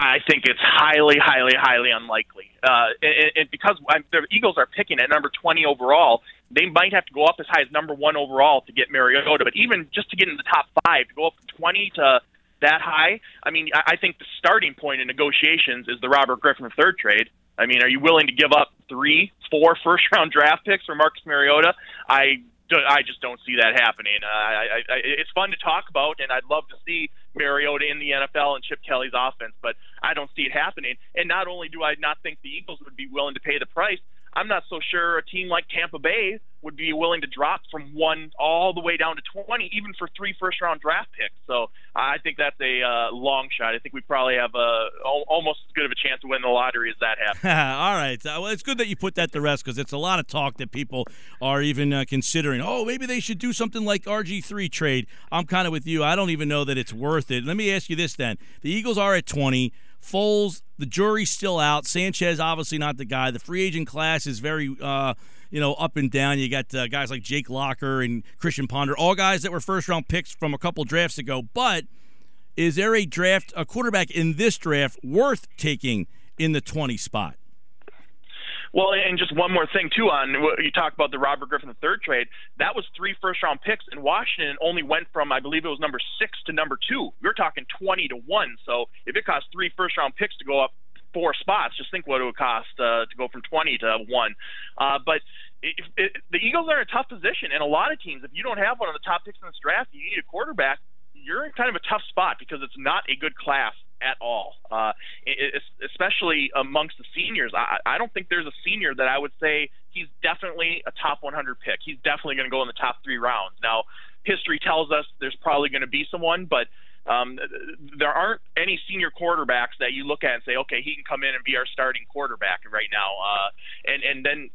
I think it's highly, highly, highly unlikely. Uh, and, and because the Eagles are picking at number 20 overall, they might have to go up as high as number one overall to get Mariota. But even just to get in the top five, to go up from 20 to that high, I mean, I think the starting point in negotiations is the Robert Griffin III trade. I mean, are you willing to give up three, four first round draft picks for Marcus Mariota? I I just don't see that happening. Uh, I, I, it's fun to talk about, and I'd love to see Mariota in the NFL and Chip Kelly's offense, but I don't see it happening. And not only do I not think the Eagles would be willing to pay the price, I'm not so sure a team like Tampa Bay would be willing to drop from one all the way down to 20, even for three first round draft picks. So I think that's a uh, long shot. I think we probably have a, almost as good of a chance to win the lottery as that happens. all right. Uh, well, it's good that you put that to rest because it's a lot of talk that people are even uh, considering. Oh, maybe they should do something like RG3 trade. I'm kind of with you. I don't even know that it's worth it. Let me ask you this then. The Eagles are at 20. Foles, the jury's still out. Sanchez, obviously not the guy. The free agent class is very, uh, you know, up and down. You got uh, guys like Jake Locker and Christian Ponder, all guys that were first round picks from a couple drafts ago. But is there a draft, a quarterback in this draft worth taking in the 20 spot? Well, and just one more thing too on you talk about the Robert Griffin III trade. That was three first round picks, and Washington only went from I believe it was number six to number two. You're talking twenty to one. So if it costs three first round picks to go up four spots, just think what it would cost uh, to go from twenty to one. Uh, but if, if, the Eagles are in a tough position, and a lot of teams, if you don't have one of the top picks in this draft, you need a quarterback. You're in kind of a tough spot because it's not a good class at all, uh, especially amongst the seniors. I, I don't think there's a senior that I would say he's definitely a top 100 pick. He's definitely going to go in the top three rounds. Now, history tells us there's probably going to be someone, but um, there aren't any senior quarterbacks that you look at and say, okay, he can come in and be our starting quarterback right now. Uh, and and then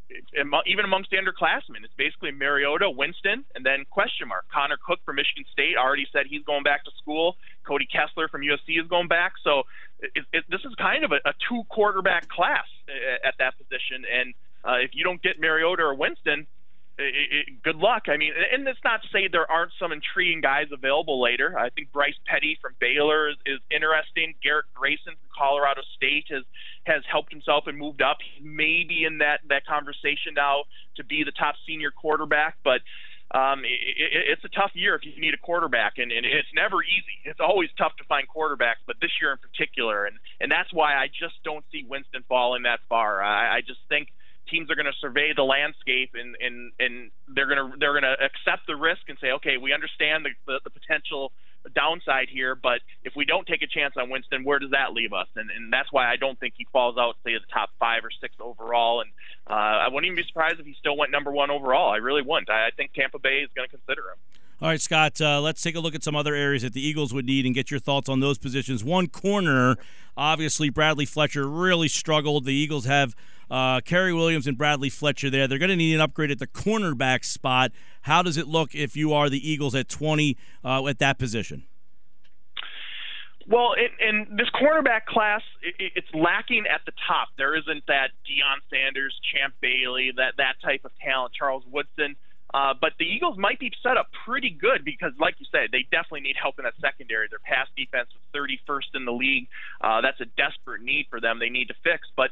even amongst the underclassmen, it's basically Mariota, Winston, and then question mark. Connor Cook from Michigan State already said he's going back to school. Cody Kessler from USC is going back. So it, it, this is kind of a, a two quarterback class at, at that position. And uh, if you don't get Mariota or Winston, it, it, good luck. I mean, and it's not to say there aren't some intriguing guys available later. I think Bryce Petty from Baylor is, is interesting. Garrett Grayson from Colorado State has has helped himself and moved up. He may be in that that conversation now to be the top senior quarterback, but. Um, it, it, it's a tough year if you need a quarterback, and, and it's never easy. It's always tough to find quarterbacks, but this year in particular, and and that's why I just don't see Winston falling that far. I, I just think teams are going to survey the landscape and and and they're going to they're going to accept the risk and say, okay, we understand the, the, the potential downside here, but if we don't take a chance on Winston, where does that leave us? And and that's why I don't think he falls out, say, the top five or six overall. And uh, I wouldn't even be surprised if he still went number one overall. I really wouldn't. I, I think Tampa Bay is going to consider him. All right, Scott, uh, let's take a look at some other areas that the Eagles would need and get your thoughts on those positions. One corner, obviously, Bradley Fletcher really struggled. The Eagles have uh, Cary Williams and Bradley Fletcher there. They're going to need an upgrade at the cornerback spot. How does it look if you are the Eagles at 20 uh, at that position? Well, in, in this cornerback class, it, it's lacking at the top. There isn't that Deion Sanders, Champ Bailey, that that type of talent. Charles Woodson. Uh, but the Eagles might be set up pretty good because, like you said, they definitely need help in that secondary. Their pass defense is 31st in the league. Uh, that's a desperate need for them. They need to fix. But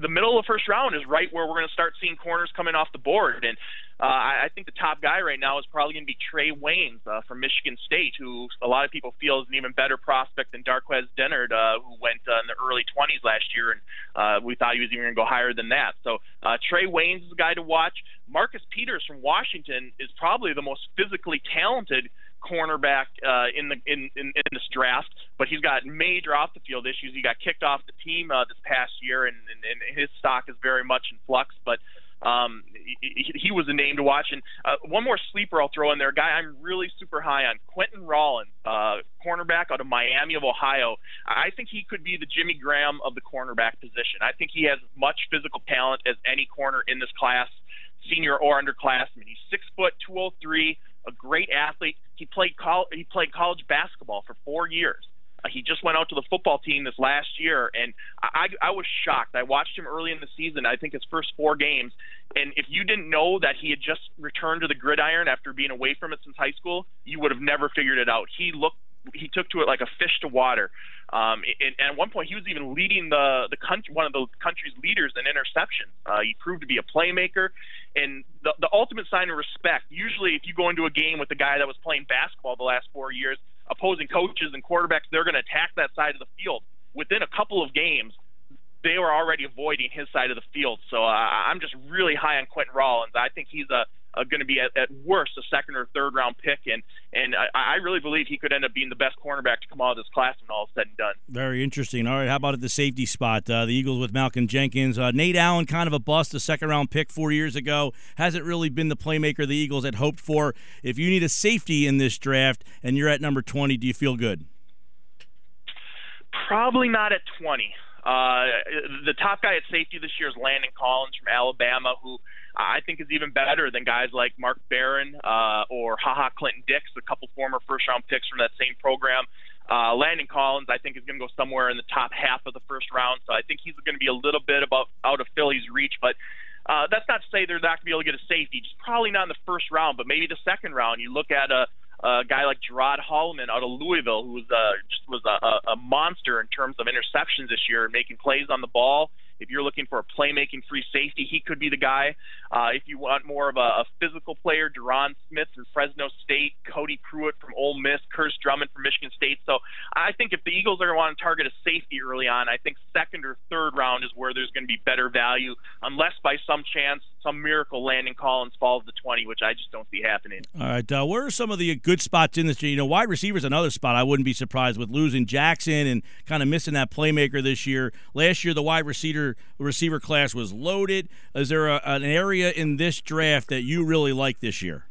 the middle of the first round is right where we're going to start seeing corners coming off the board. And uh, I think the top guy right now is probably going to be Trae Waynes uh, from Michigan State, who a lot of people feel is an even better prospect than Darqueze Dennard, uh, who went uh, in the early 20s last year, and uh, we thought he was even going to go higher than that. So uh, Trae Waynes is a guy to watch. Marcus Peters from Washington is probably the most physically talented cornerback uh, in the in, in, in this draft, but he's got major off the field issues. He got kicked off the team uh, this past year, and, and, and his stock is very much in flux. But um, he, he was a name to watch. And uh, one more sleeper I'll throw in there, a guy I'm really super high on, Quinten Rollins, uh, cornerback out of Miami of Ohio. I think he could be the Jimmy Graham of the cornerback position. I think he has as much physical talent as any corner in this class, senior or underclassman. He's six foot, 203 a great athlete. He played col- he played college basketball for four years. Uh, he just went out to the football team this last year, and I, I was shocked. I watched him early in the season. I think his first four games, and if you didn't know that he had just returned to the gridiron after being away from it since high school, you would have never figured it out. He looked he took to it like a fish to water. Um, and, and at one point, he was even leading the the country, one of the country's leaders in interceptions. Uh, he proved to be a playmaker, and the, the ultimate sign of respect. Usually, if you go into a game with a guy that was playing basketball the last four years, opposing coaches and quarterbacks, they're going to attack that side of the field. Within a couple of games, they were already avoiding his side of the field. So uh, I'm just really high on Quinten Rollins. I think he's a uh, going to be at, at worst a second or third round pick, and and I, I really believe he could end up being the best cornerback to come out of this class when all is said and done. Very interesting. All right, how about at the safety spot? Uh, the Eagles with Malcolm Jenkins, uh, Nate Allen, kind of a bust, a second round pick four years ago, hasn't really been the playmaker the Eagles had hoped for. If you need a safety in this draft and you're at number twenty, do you feel good? Probably not at twenty. Uh, the top guy at safety this year is Landon Collins from Alabama, who I think is even better than guys like Mark Barron uh, or HaHa Clinton Dix, a couple former first round picks from that same program. Uh, Landon Collins, I think, is going to go somewhere in the top half of the first round. So I think he's going to be a little bit above out of Philly's reach. But uh, that's not to say they're not going to be able to get a safety. Just probably not in the first round, but maybe the second round. You look at a, a guy like Gerard Holliman out of Louisville, who was uh, just was a, a monster in terms of interceptions this year making plays on the ball. If you're looking for a playmaking free safety, he could be the guy. Uh, if you want more of a, a physical player, Derron Smith from Fresno State, Cody Prewitt from Ole Miss, Kurtis Drummond from Michigan State. So I think if the Eagles are going to want to target a safety early on, I think second or third round is where there's going to be better value, unless by some chance, some miracle Landon Collins falls to 20, which I just don't see happening. All right. Uh, where are some of the good spots in this? You know, wide receivers another spot. I wouldn't be surprised with losing Jackson and kind of missing that playmaker this year. Last year, the wide receiver receiver class was loaded. Is there a, an area in this draft that you really like this year?